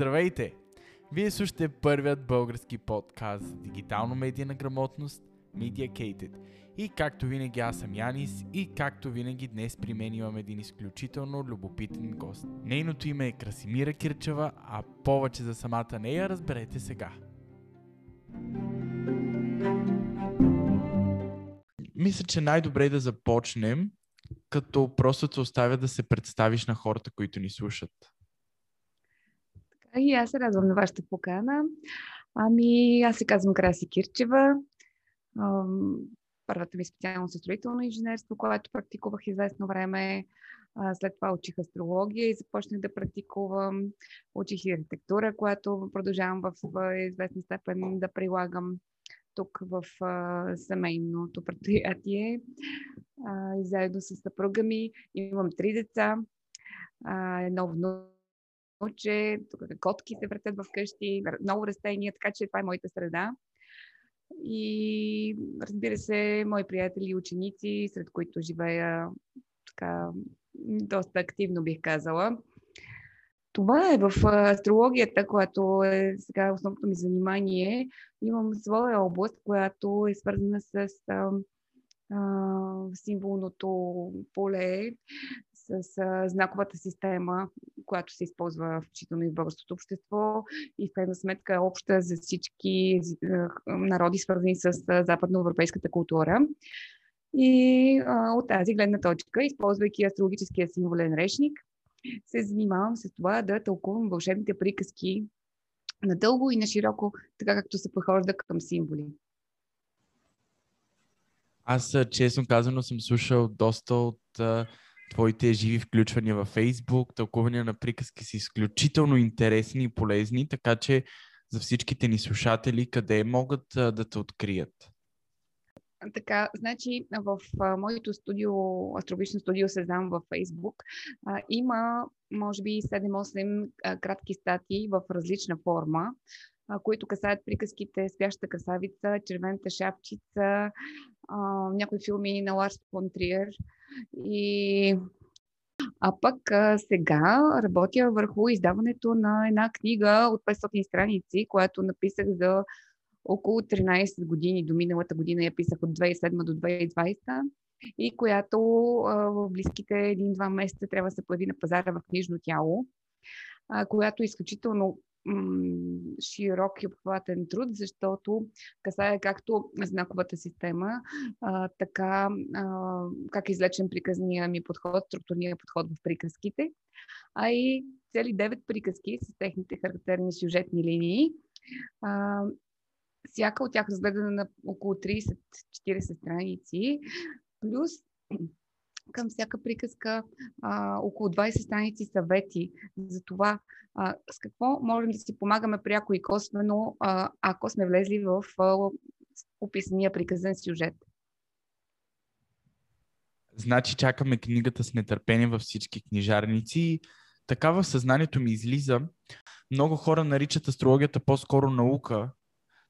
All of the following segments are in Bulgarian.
Здравейте! Вие слушате първият български подкаст за дигитално медийна грамотност Mediacated. И както винаги аз съм Янис и както винаги днес при мен имам един изключително любопитен гост. Нейното име е Красимира Кирчева, а повече за самата нея разберете сега. Мисля, че най-добре е да започнем, като просто те оставя да се представиш на хората, които ни слушат. И аз се радвам на вашата покана. Ами, аз се казвам Краси Кирчева. Първата ми специалност е строително инженерство, което практикувах известно време. След това учих астрология и започнах да практикувам. Учих и архитектура, която продължавам в известна степен да прилагам тук в семейното предприятие. Заедно с съпруга ми имам три деца, едно внук че котки се въртят в къщи, много растения, така че това е моята среда. И разбира се, мои приятели и ученици, сред които живея така доста активно бих казала. Това е в астрологията, която е сега основното ми занимание. Имам своя област, която е свързана с а, а, символното поле, с знаковата система, която се използва включително и в българското общество и в крайна сметка е обща за всички народи, свързани с западноевропейската култура. И а, от тази гледна точка, използвайки астрологическия символен речник, се занимавам с това да тълкувам вълшебните приказки надълго и на широко, така както се подхожда към символи. Аз, честно казано, съм слушал доста от твоите живи включвания във Facebook, тълкувания на приказки са изключително интересни и полезни, така че за всичките ни слушатели, къде могат да те открият? Така, значи в а, моето студио, астрологично студио Сезам във Facebook, а, има може би 7-8 кратки статии в различна форма, а, които касаят приказките Спящата красавица, Червената шапчица, а, някои филми на Ларс фон Триер и а пък а, сега работя върху издаването на една книга от 500 страници, която написах за около 13 години. До миналата година я писах от 2007 до 2020 и която а, в близките един-два месеца трябва да се появи на пазара в книжно тяло, а, която е изключително широк и обхватен труд, защото касае както знаковата система, а, така а, как е излечен приказния ми подход, структурния подход в приказките, а и цели 9 приказки с техните характерни сюжетни линии. А, всяка от тях разгледана на около 30-40 страници, плюс към всяка приказка а, около 20 страници съвети за това а, с какво можем да си помагаме пряко и косвено, а, ако сме влезли в а, описания приказен сюжет. Значи чакаме книгата с нетърпение във всички книжарници. Така в съзнанието ми излиза. Много хора наричат астрологията по-скоро наука.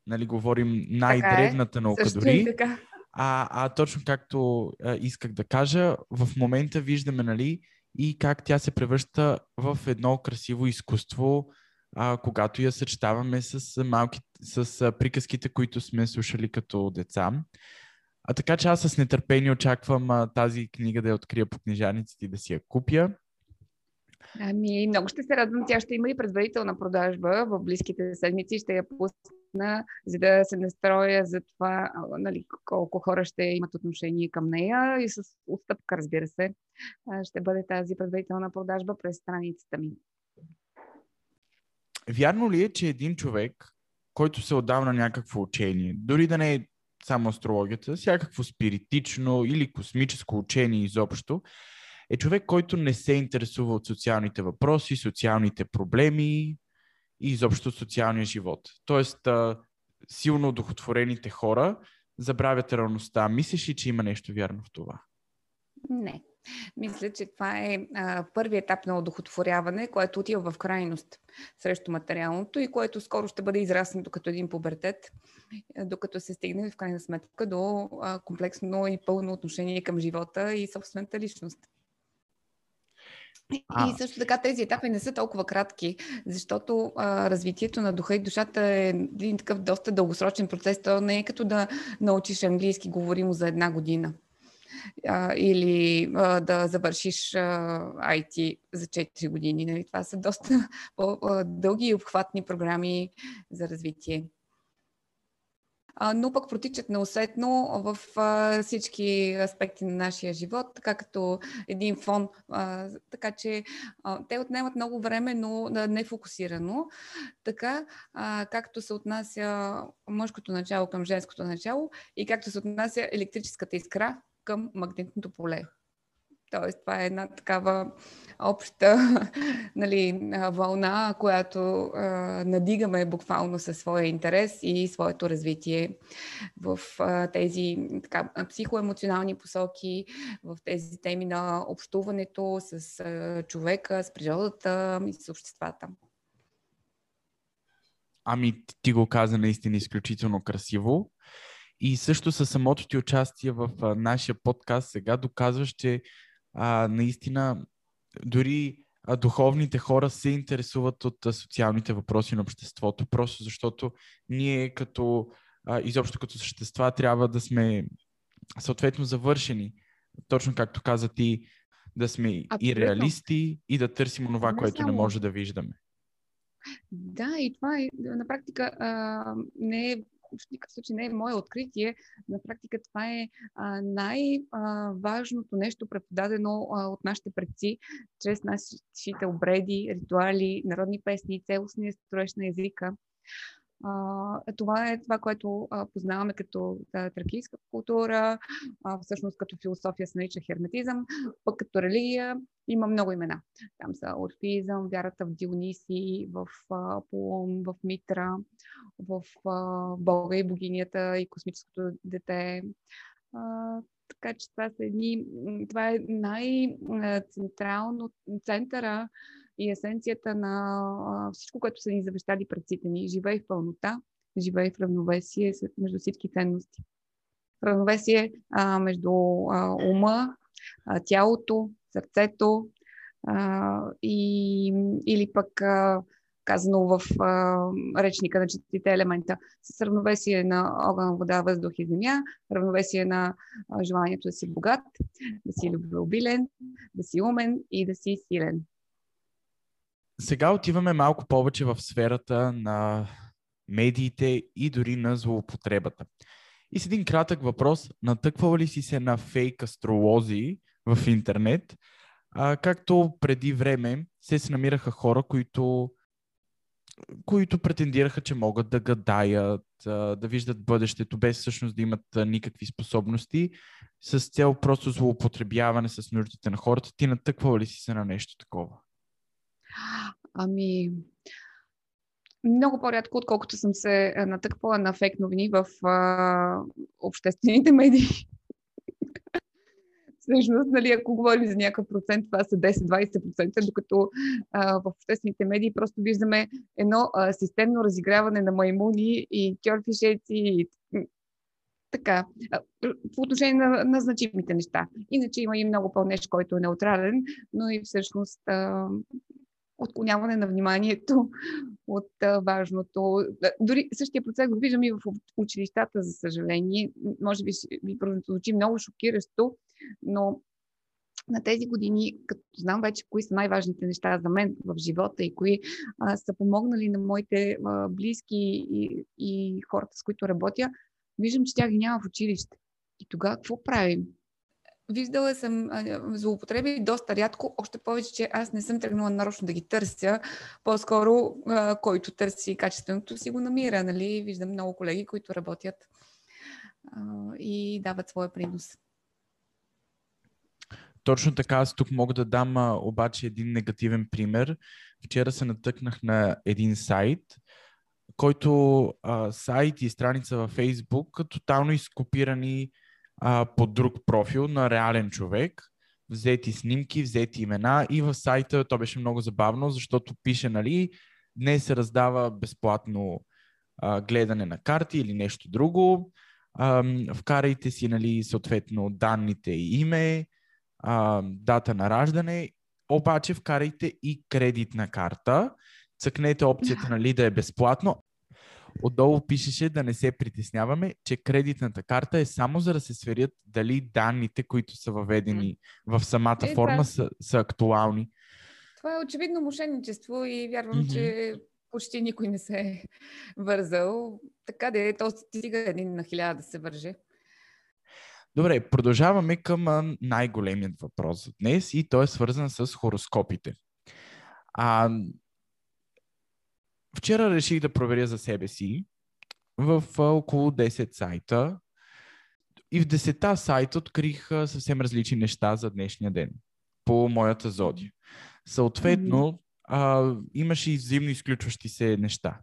Нали, говорим най-древната е. наука Също дори. така. А, а точно както а, исках да кажа, в момента виждаме, нали, и как тя се превръща в едно красиво изкуство, а, когато я съчетаваме с, малки, с а, приказките, които сме слушали като деца. А така че аз с нетърпение очаквам а, тази книга да я открия по книжарниците и да си я купя. Ами, много ще се радвам. Тя ще има и предварителна продажба в близките седмици. Ще я пусна, за да се настроя за това нали, колко хора ще имат отношение към нея и с отстъпка, разбира се, ще бъде тази предварителна продажба през страницата ми. Вярно ли е, че един човек, който се отдава на някакво учение, дори да не е само астрологията, всякакво спиритично или космическо учение изобщо, е човек, който не се интересува от социалните въпроси, социалните проблеми и изобщо социалния живот. Тоест, силно удохотворените хора забравят реалността. Мислиш ли, че има нещо вярно в това? Не. Мисля, че това е а, първият етап на удохотворяване, което отива в крайност срещу материалното и което скоро ще бъде израснато като един пубертет, докато се стигне в крайна сметка до а, комплексно и пълно отношение към живота и собствената личност. А. И също така тези етапи не са толкова кратки, защото а, развитието на духа и душата е един такъв доста дългосрочен процес. То не е като да научиш английски говоримо за една година а, или а, да завършиш а, IT за 4 години. Нали? Това са доста дълги и обхватни програми за развитие но пък протичат неусетно в всички аспекти на нашия живот, така като един фон. Така че те отнемат много време, но не фокусирано. Така, както се отнася мъжкото начало към женското начало и както се отнася електрическата искра към магнитното поле. Тоест, това е една такава обща нали, вълна, която а, надигаме буквално със своя интерес и своето развитие в а, тези така, психоемоционални посоки, в тези теми на общуването с а, човека, с природата и с обществата. Ами, ти го каза наистина изключително красиво. И също със самото ти участие в нашия подкаст сега доказваш, че а, наистина дори а, духовните хора се интересуват от а, социалните въпроси на обществото, просто защото ние като а, изобщо като същества трябва да сме съответно завършени. Точно както каза ти, да сме Абсолютно. и реалисти и да търсим това, което само... не може да виждаме. Да, и това е на практика а, не е в никакъв случай не е мое откритие. На практика това е най-важното нещо, преподадено от нашите предци, чрез нашите обреди, ритуали, народни песни, целостния строеж на езика. Това е това, което познаваме като тракийска култура, всъщност като философия се нарича херметизъм, пък като религия има много имена. Там са орфизъм, вярата в Диониси, в Аполон, в Митра, в Бога и богинята и космическото дете. Така че това са едни, това е най-централно центъра и есенцията на всичко, което са ни завещали предците ни. Живей в пълнота, живей в равновесие между всички ценности. Равновесие а, между а, ума, а, тялото, сърцето а, и, или пък а, казано в а, речника на четирите елемента, с равновесие на огън, вода, въздух и земя, равновесие на а, желанието да си богат, да си любвеобилен, да си умен и да си силен. Сега отиваме малко повече в сферата на медиите и дори на злоупотребата. И с един кратък въпрос, натъквала ли си се на фейк астролози в интернет, а, както преди време се, намираха хора, които, които претендираха, че могат да гадаят, да виждат бъдещето, без всъщност да имат никакви способности, с цел просто злоупотребяване с нуждите на хората. Ти натъквала ли си се на нещо такова? Ами, много по-рядко, отколкото съм се натъквала на фейк новини в а, обществените медии. Всъщност, нали, ако говорим за някакъв процент, това са 10-20%, докато а, в обществените медии просто виждаме едно а, системно разиграване на маймуни и кьорфишеци и така, по отношение на, на значимите неща. Иначе има и много пълнеж, който е неутрален, но и всъщност отклоняване на вниманието от важното. Дори същия процес го виждам и в училищата, за съжаление. Може би ви прозвучи много шокиращо, но на тези години, като знам вече кои са най-важните неща за мен в живота и кои а, са помогнали на моите а, близки и, и хората, с които работя, виждам, че тях ги няма в училище. И тогава какво правим? Виждала съм злоупотреби доста рядко, още повече, че аз не съм тръгнала нарочно да ги търся. По-скоро, който търси качественото си го намира. Нали? Виждам много колеги, които работят и дават своя принос. Точно така, аз тук мога да дам обаче един негативен пример. Вчера се натъкнах на един сайт, който а, сайт и страница във Facebook тотално изкопирани а, под друг профил на реален човек, взети снимки, взети имена и в сайта то беше много забавно, защото пише, нали, днес се раздава безплатно а, гледане на карти или нещо друго. А, вкарайте си, нали, съответно данните и име, а, дата на раждане, обаче вкарайте и кредитна карта. Цъкнете опцията нали, да е безплатно. Отдолу пишеше да не се притесняваме, че кредитната карта е само за да се сверят дали данните, които са въведени в самата е, форма, да. са, са актуални. Това е очевидно мошенничество и вярвам, mm-hmm. че почти никой не се е вързал. Така да е, то стига един на хиляда да се върже. Добре, продължаваме към най-големият въпрос за днес и той е свързан с хороскопите. А, вчера реших да проверя за себе си в около 10 сайта и в 10 сайта открих съвсем различни неща за днешния ден по моята зодия. Съответно, а, имаше и взаимно изключващи се неща.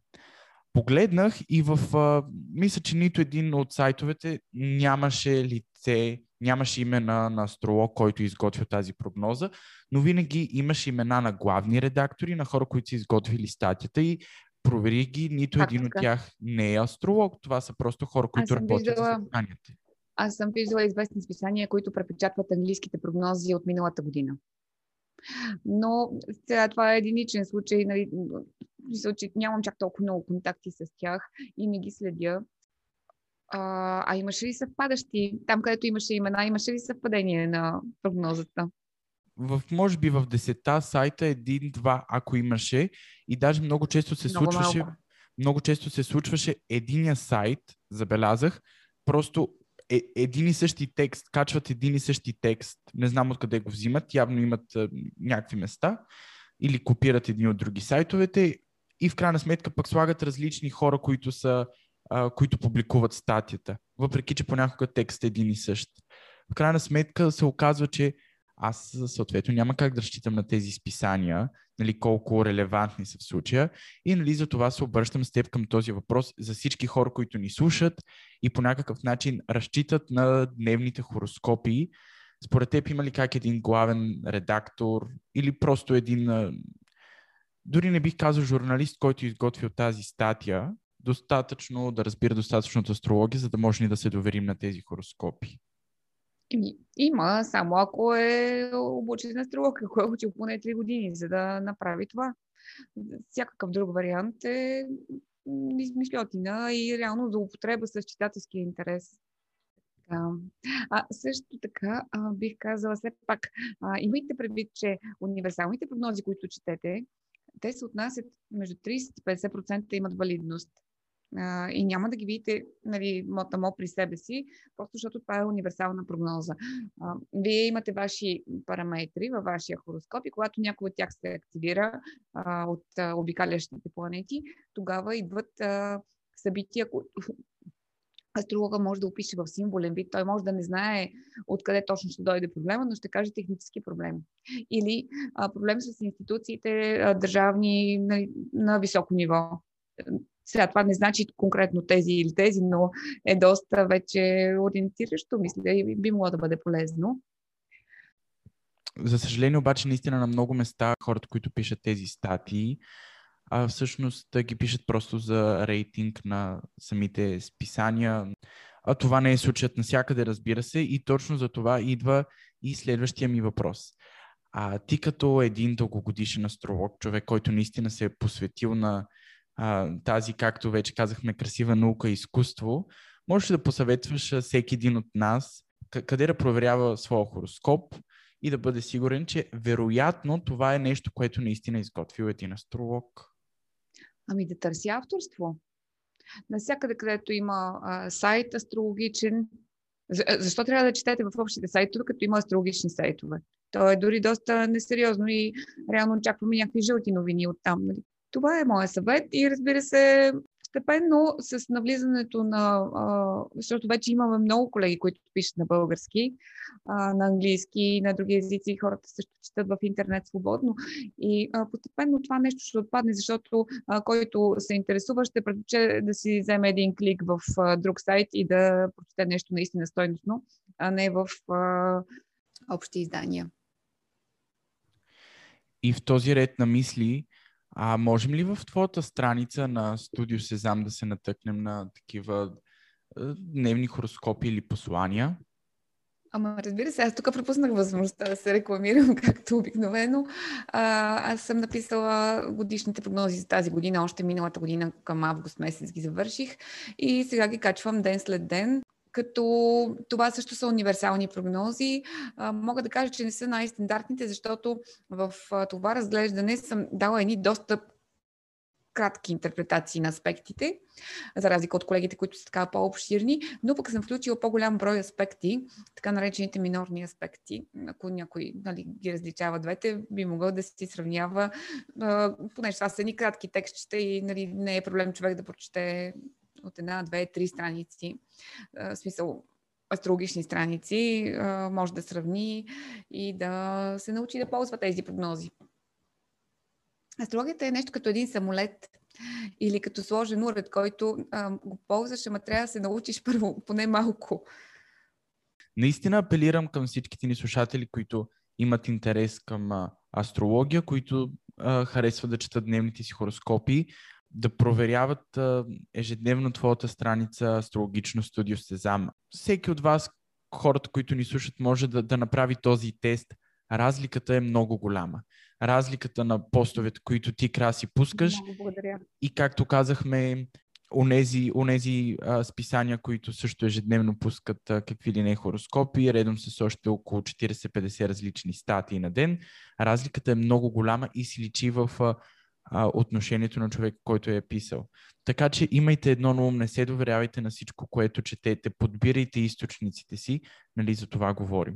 Погледнах и в... А, мисля, че нито един от сайтовете нямаше лице, нямаше име на, астролог, който изготвил тази прогноза, но винаги имаше имена на главни редактори, на хора, които са изготвили статията и провери ги, нито един от тях не е астролог. Това са просто хора, които работят виждала... за списанията. Аз съм виждала известни списания, които препечатват английските прогнози от миналата година. Но сега това е единичен случай. Нали, че нямам чак толкова много контакти с тях и не ги следя. А, а имаше ли съвпадащи? Там, където имаше имена, имаше ли съвпадение на прогнозата? В, може би в десета сайта един-два, ако имаше. И даже много често се много случваше. Малко. Много често се случваше единия сайт, забелязах, просто е, един и същи текст, качват един и същи текст, не знам откъде го взимат, явно имат а, някакви места, или копират едни от други сайтовете и в крайна сметка пък слагат различни хора, които са а, които публикуват статията, въпреки че понякога текст е един и същ. В крайна сметка се оказва, че аз съответно няма как да разчитам на тези списания, нали, колко релевантни са в случая. И нали, за това се обръщам с теб към този въпрос за всички хора, които ни слушат и по някакъв начин разчитат на дневните хороскопи. Според теб има ли как един главен редактор или просто един, дори не бих казал журналист, който изготвил тази статия, достатъчно да разбира достатъчно от астрология, за да може ни да се доверим на тези хороскопи? Има, само ако е обучен астролог, ако е учил поне 3 години, за да направи това. Всякакъв друг вариант е измишлетина и реално за употреба с читателския интерес. Да. А, също така а, бих казала все пак, а, имайте предвид, че универсалните прогнози, които четете, те се отнасят между 30 и 50% имат валидност и няма да ги видите нали, мотамо при себе си, просто защото това е универсална прогноза. Вие имате ваши параметри във вашия хороскоп и когато някой от тях се активира от обикалящите планети, тогава идват събития, които астролога може да опише в символен вид. Той може да не знае откъде точно ще дойде проблема, но ще каже технически проблем. Или проблем с институциите държавни на, на високо ниво сега това не значи конкретно тези или тези, но е доста вече ориентиращо, мисля, и би могло да бъде полезно. За съжаление обаче наистина на много места хората, които пишат тези статии, а всъщност ги пишат просто за рейтинг на самите списания. А това не е случаят навсякъде, разбира се, и точно за това идва и следващия ми въпрос. А ти като един дългогодишен астролог, човек, който наистина се е посветил на тази, както вече казахме, красива наука и изкуство, можеш да посъветваш всеки един от нас къде да проверява своя хороскоп и да бъде сигурен, че вероятно това е нещо, което наистина е изготвил един астролог. Ами да търси авторство. Насякъде, където има а, сайт астрологичен, защо трябва да четете в общите сайтове, като има астрологични сайтове? То е дори доста несериозно и реално очакваме някакви жълти новини от там. Нали? Това е моят съвет и разбира се, постепенно с навлизането на, защото вече имаме много колеги, които пишат на български, на английски, на други езици, хората също четат в интернет свободно и постепенно това нещо ще отпадне, защото който се интересува ще предпоче да си вземе един клик в друг сайт и да прочете нещо наистина стойностно, а не в общи издания. И в този ред на мисли, а можем ли в твоята страница на Студио Сезам да се натъкнем на такива дневни хороскопи или послания? Ама разбира се, аз тук пропуснах възможността да се рекламирам, както обикновено. А, аз съм написала годишните прогнози за тази година, още миналата година към август месец ги завърших и сега ги качвам ден след ден като това също са универсални прогнози. Мога да кажа, че не са най-стандартните, защото в това разглеждане съм дала едни доста кратки интерпретации на аспектите, за разлика от колегите, които са така по-обширни, но пък съм включила по-голям брой аспекти, така наречените минорни аспекти. Ако някой нали, ги различава двете, би могъл да си сравнява, понеже това са едни кратки текстчета и нали, не е проблем човек да прочете от една, две, три страници. В смисъл, астрологични страници, може да сравни и да се научи да ползва тези прогнози. Астрологията е нещо като един самолет или като сложен уред, който го ползваш, ама трябва да се научиш първо, поне малко. Наистина апелирам към всичките ни слушатели, които имат интерес към астрология, които а, харесват да четат дневните си хороскопи, да проверяват ежедневно твоята страница Астрологично студио Сезам. Всеки от вас, хората, които ни слушат, може да, да направи този тест. Разликата е много голяма разликата на постовете, които ти краси пускаш. Много благодаря. И както казахме, онези, онези а, списания, които също ежедневно пускат а, какви ли не хороскопи, редом с още около 40-50 различни статии на ден. Разликата е много голяма и си личи в а, а, отношението на човек, който е писал. Така че имайте едно на ум, не се доверявайте на всичко, което четете, подбирайте източниците си, нали за това говорим.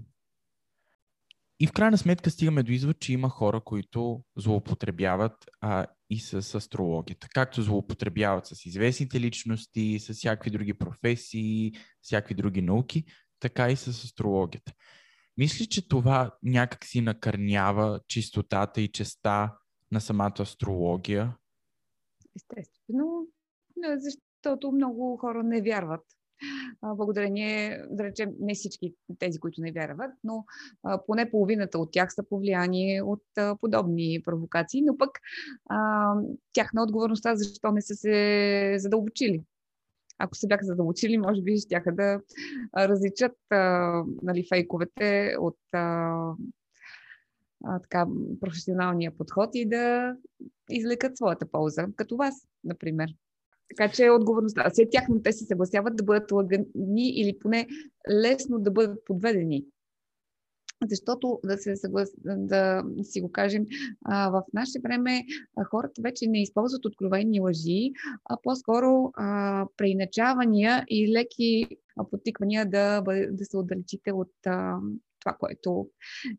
И в крайна сметка стигаме до извод, че има хора, които злоупотребяват а, и с астрологията. Както злоупотребяват с известните личности, с всякакви други професии, всякакви други науки, така и с астрологията. Мисли, че това някак си накърнява чистотата и честа на самата астрология? Естествено, защото много хора не вярват благодарение, да речем, не всички тези, които не вярват, но поне половината от тях са повлияние от подобни провокации, но пък а, тяхна отговорността, защо не са се задълбочили. Ако се бяха задълбочили, може би ще да различат а, нали, фейковете от а, а, така, професионалния подход и да извлекат своята полза, като вас, например. Така че отговорността. След тяхно те се съгласяват да бъдат лъгани или поне лесно да бъдат подведени. Защото, да, се съглас... да си го кажем, а, в наше време а, хората вече не използват откровени лъжи, а по-скоро а, преиначавания и леки потиквания да, да се отдалечите от а, което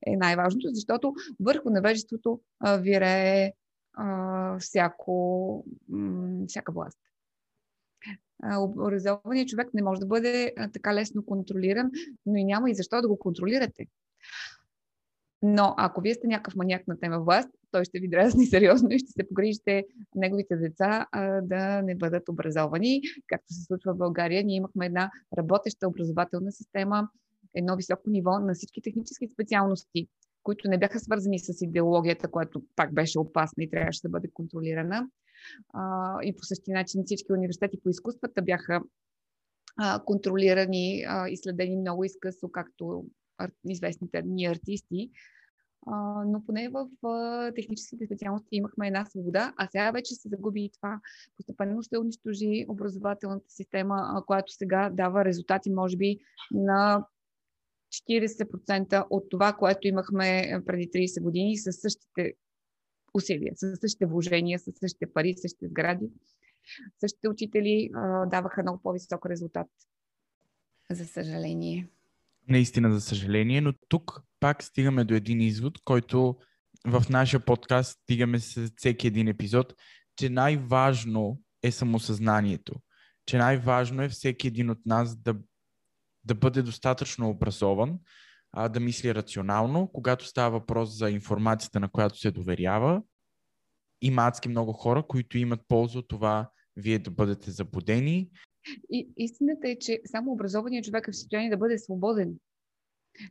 е най-важното, защото върху невежеството вирее всяко, всяка власт образованият човек не може да бъде така лесно контролиран, но и няма и защо да го контролирате. Но ако вие сте някакъв маняк на тема власт, той ще ви дразни сериозно и ще се погрижите неговите деца а, да не бъдат образовани. Както се случва в България, ние имахме една работеща образователна система, едно високо ниво на всички технически специалности, които не бяха свързани с идеологията, която пак беше опасна и трябваше да бъде контролирана. А, и по същия начин всички университети по изкуствата бяха а, контролирани а, и следени много изкъсо, както ар- известните ни артисти. А, но поне в а, техническите специалности имахме една свобода, а сега вече се загуби и това. Постепенно се унищожи образователната система, а, която сега дава резултати, може би, на 40% от това, което имахме преди 30 години с същите усилия, с същите вложения, с същите пари, същите сгради. Същите учители а, даваха много по-висок резултат. За съжаление. Наистина, за съжаление, но тук пак стигаме до един извод, който в нашия подкаст стигаме с всеки един епизод, че най-важно е самосъзнанието. Че най-важно е всеки един от нас да, да бъде достатъчно образован, а, да мисли рационално, когато става въпрос за информацията, на която се доверява. Има адски много хора, които имат полза от това вие да бъдете забудени. И истината е, че само образованият човек е в състояние да бъде свободен.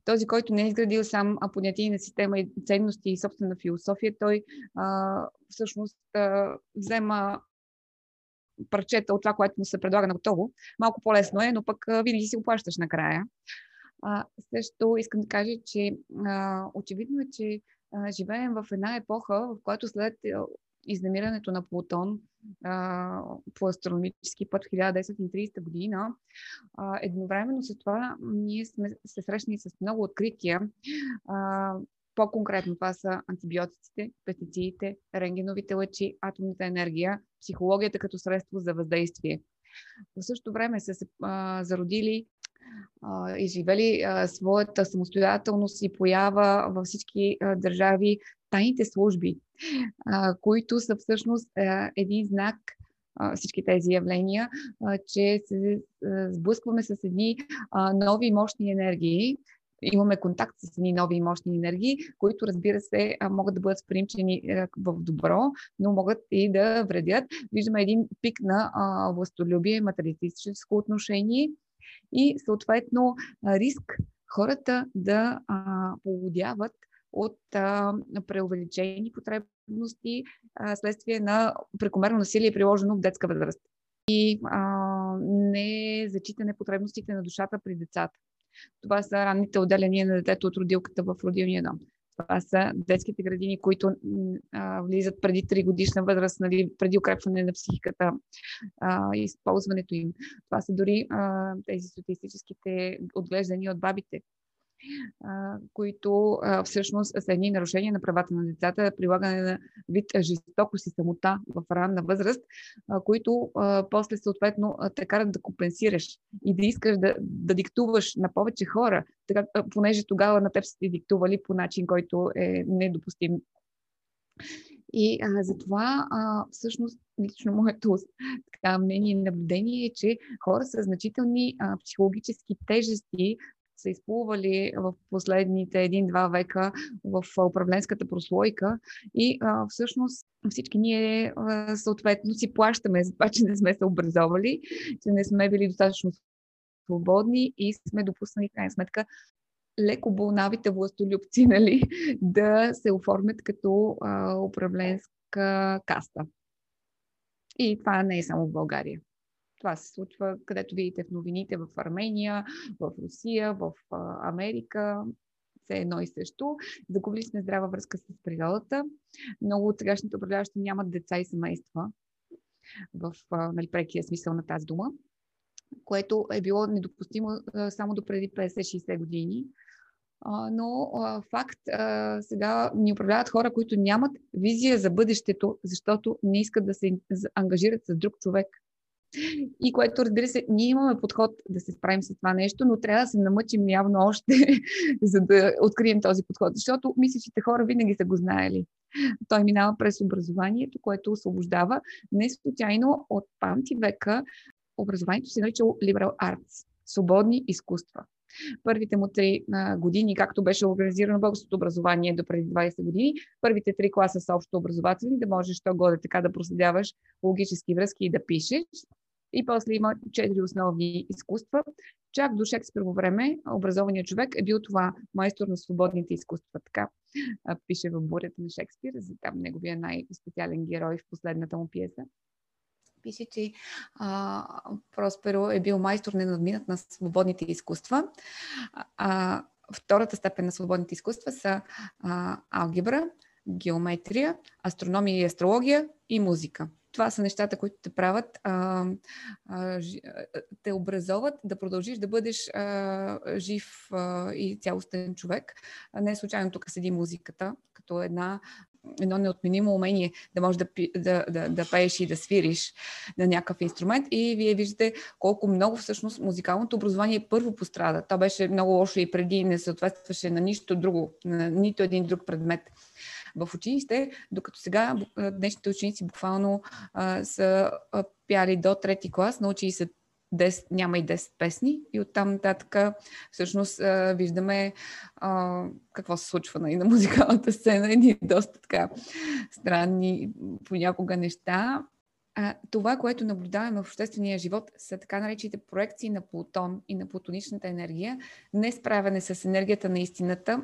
Този, който не е изградил сам понятийна система и ценности и собствена философия, той а, всъщност а, взема парчета от това, което му се предлага на готово. Малко по-лесно е, но пък винаги си го плащаш накрая. А, също искам да кажа, че а, очевидно е, че а, живеем в една епоха, в която след изнамирането на Плутон а, по астрономически път в 1930 година, а, едновременно с това ние сме се срещнали с много открития. А, по-конкретно това са антибиотиците, пестицидите, рентгеновите лъчи, атомната енергия, психологията като средство за въздействие. В същото време са се а, зародили а, изживели а, своята самостоятелност и поява във всички а, държави тайните служби, а, които са всъщност а, един знак всички тези явления, че се сблъскваме с едни нови мощни енергии, имаме контакт с едни нови и мощни енергии, които, разбира се, могат да бъдат спримчени в добро, но могат и да вредят. Виждаме един пик на властолюбие, материалистическо отношение и съответно риск хората да полудяват от а, преувеличени потребности а, следствие на прекомерно насилие, приложено в детска възраст. И а, не зачитане потребностите на душата при децата. Това са ранните отделения на детето от родилката в родилния дом. Това са детските градини, които а, влизат преди 3 годишна възраст, нали, преди укрепване на психиката и използването им. Това са дори а, тези статистическите отглеждания от бабите, които всъщност са едни нарушения на правата на децата, прилагане на вид жестокост и самота в ранна възраст, които после съответно те карат да компенсираш и да искаш да, да диктуваш на повече хора, така, понеже тогава на теб са ти диктували по начин, който е недопустим. И а, затова а, всъщност лично моето така, мнение и наблюдение е, че хора с значителни а, психологически тежести са изплували в последните един-два века в управленската прослойка и а, всъщност всички ние а, съответно си плащаме за това, че не сме се образовали, че не сме били достатъчно свободни и сме допуснали, крайна сметка, леко болнавите властолюбци, нали, да се оформят като а, управленска каста. И това не е само в България. Това се случва, където видите в новините в Армения, в Русия, в Америка, все едно и също. Загубили сме здрава връзка с природата. Много от сегашните управляващи нямат деца и семейства в нали, прекия смисъл на тази дума, което е било недопустимо само до преди 50-60 години. Но факт, сега ни управляват хора, които нямат визия за бъдещето, защото не искат да се ангажират с друг човек. И което, разбира се, ние имаме подход да се справим с това нещо, но трябва да се намъчим явно още, за да открием този подход. Защото мислещите хора винаги са го знаели. Той минава през образованието, което освобождава. Не случайно от памти века образованието се нарича liberal arts – свободни изкуства. Първите му три години, както беше организирано българското образование до преди 20 години, първите три класа са общо образователни, да можеш то годе така да проследяваш логически връзки и да пишеш. И после има четири основни изкуства. Чак до Шекспирово време образованият човек е бил това майстор на свободните изкуства. Така пише в бурята на Шекспир, за там неговия най-специален герой в последната му пиеса пише, че а, Просперо е бил майстор ненадминат на свободните изкуства. А, втората степен на свободните изкуства са а, алгебра, геометрия, астрономия и астрология и музика. Това са нещата, които те правят, а, а, те образоват да продължиш да бъдеш а, жив а, и цялостен човек. Не случайно тук седи музиката, като една едно неотменимо умение да можеш да, да, да, да пееш и да свириш на някакъв инструмент. И вие виждате колко много всъщност музикалното образование първо пострада. То беше много лошо и преди не съответстваше на нищо друго, на нито един друг предмет в училище, докато сега днешните ученици буквално а, са пяли до трети клас, научили се 10, няма и 10 песни и оттам нататък всъщност виждаме какво се случва и на музикалната сцена, едни доста така странни понякога неща. Това, което наблюдаваме в обществения живот, са така наречените проекции на Плутон и на плутоничната енергия, не справяне с енергията на истината,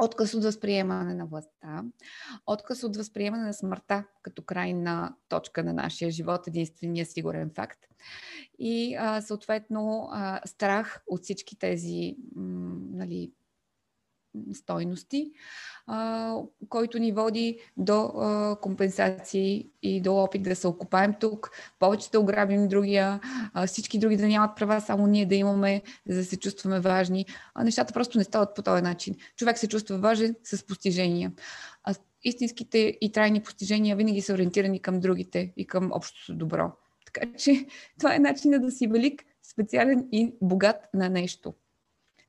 отказ от възприемане на властта, отказ от възприемане на смъртта като крайна точка на нашия живот, единствения сигурен факт. И а, съответно а, страх от всички тези м, нали, стойности, а, който ни води до а, компенсации и до опит да се окупаем тук, повече да ограбим другия, а, всички други да нямат права, само ние да имаме, за да се чувстваме важни. А нещата просто не стават по този начин. Човек се чувства важен с постижения. А истинските и трайни постижения винаги са ориентирани към другите и към общото добро. Така че това е начинът да си велик, специален и богат на нещо.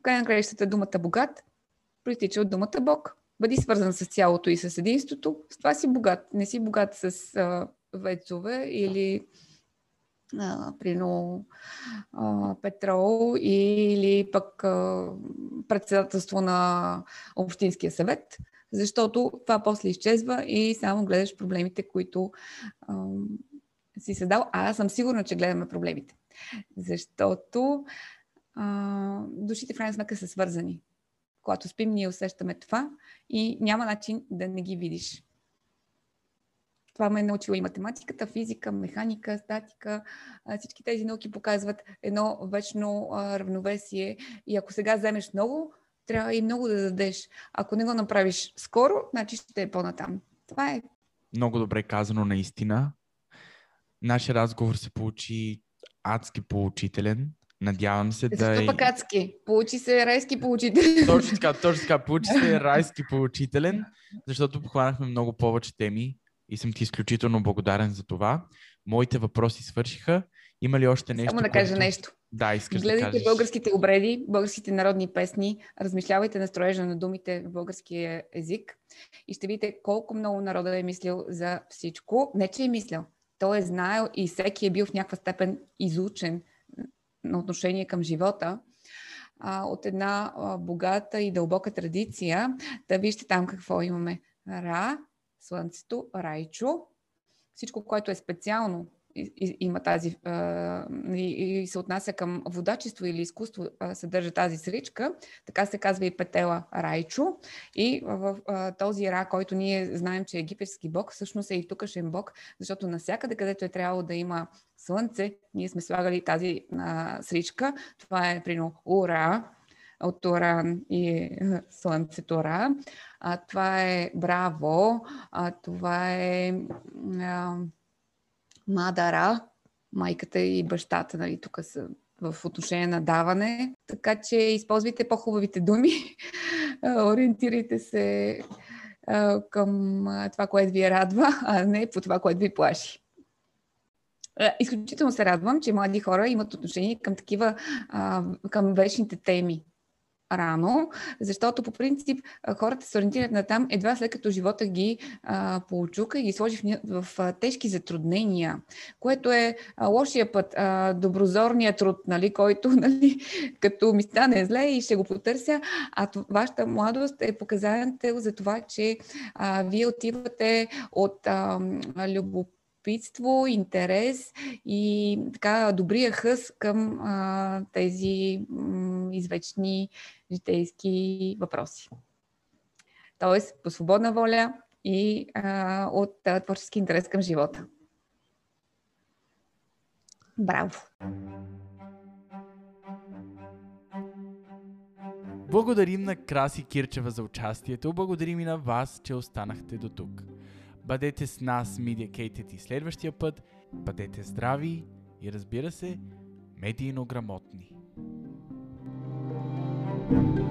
Край на краищата думата богат проистича от думата Бог. Бъди свързан с цялото и с единството, с това си богат. Не си богат с а, вецове или прино петрол или пък а, председателство на Общинския съвет, защото това после изчезва и само гледаш проблемите, които а, си създал. А аз съм сигурна, че гледаме проблемите. Защото а, душите в крайна сметка са свързани. Когато спим, ние усещаме това и няма начин да не ги видиш. Това ме е научила и математиката, физика, механика, статика. Всички тези науки показват едно вечно равновесие и ако сега вземеш много, трябва и много да дадеш. Ако не го направиш скоро, значи ще е по-натам. Това е. Много добре казано, наистина. Нашия разговор се получи адски поучителен. Надявам се да. Защо пък адски? Получи се райски поучителен. Точно така, точно така. Получи се райски поучителен, защото похванахме много повече теми и съм ти изключително благодарен за това. Моите въпроси свършиха. Има ли още нещо? Само да кажа което... нещо. Да, искаш Гледайте да кажеш. българските обреди, българските народни песни, размишлявайте на строежа на думите в българския език и ще видите колко много народа е мислил за всичко. Не, че е мислил. Той е знаел и всеки е бил в някаква степен изучен на отношение към живота, а, от една а, богата и дълбока традиция. Да вижте там какво имаме. Ра, Слънцето, Райчо, всичко, което е специално и, и, има тази а, и, и се отнася към водачество или изкуство, а, съдържа тази сричка. Така се казва и Петела Райчо. И в а, този Ра, който ние знаем, че е египетски бог, всъщност е и тукашен бог, защото навсякъде, където е трябвало да има слънце, ние сме слагали тази а, сричка. Това е, прино, Ура, от Туран и Слънцето Ра. А, това е Браво, а, това е а, Мадара, майката и бащата, нали, тук са в отношение на даване. Така че използвайте по-хубавите думи, ориентирайте се към това, което ви радва, а не по това, което ви плаши. Изключително се радвам, че млади хора имат отношение към такива, към вечните теми рано, защото по принцип хората се ориентират на там едва след като живота ги а, получука и ги сложи в, в а, тежки затруднения, което е а, лошия път, а, доброзорният труд, нали, който нали, като ми стане зле и ще го потърся, а вашата младост е показател за това, че а, вие отивате от а, любопитство любопитство, интерес и така добрия хъс към а, тези м, извечни житейски въпроси. Тоест, по свободна воля и а, от а, творчески интерес към живота. Браво! Благодарим на Краси Кирчева за участието. Благодарим и на вас, че останахте до тук. Бъдете с нас, Mediacated и следващия път. Бъдете здрави и разбира се, медийно грамотни. thank you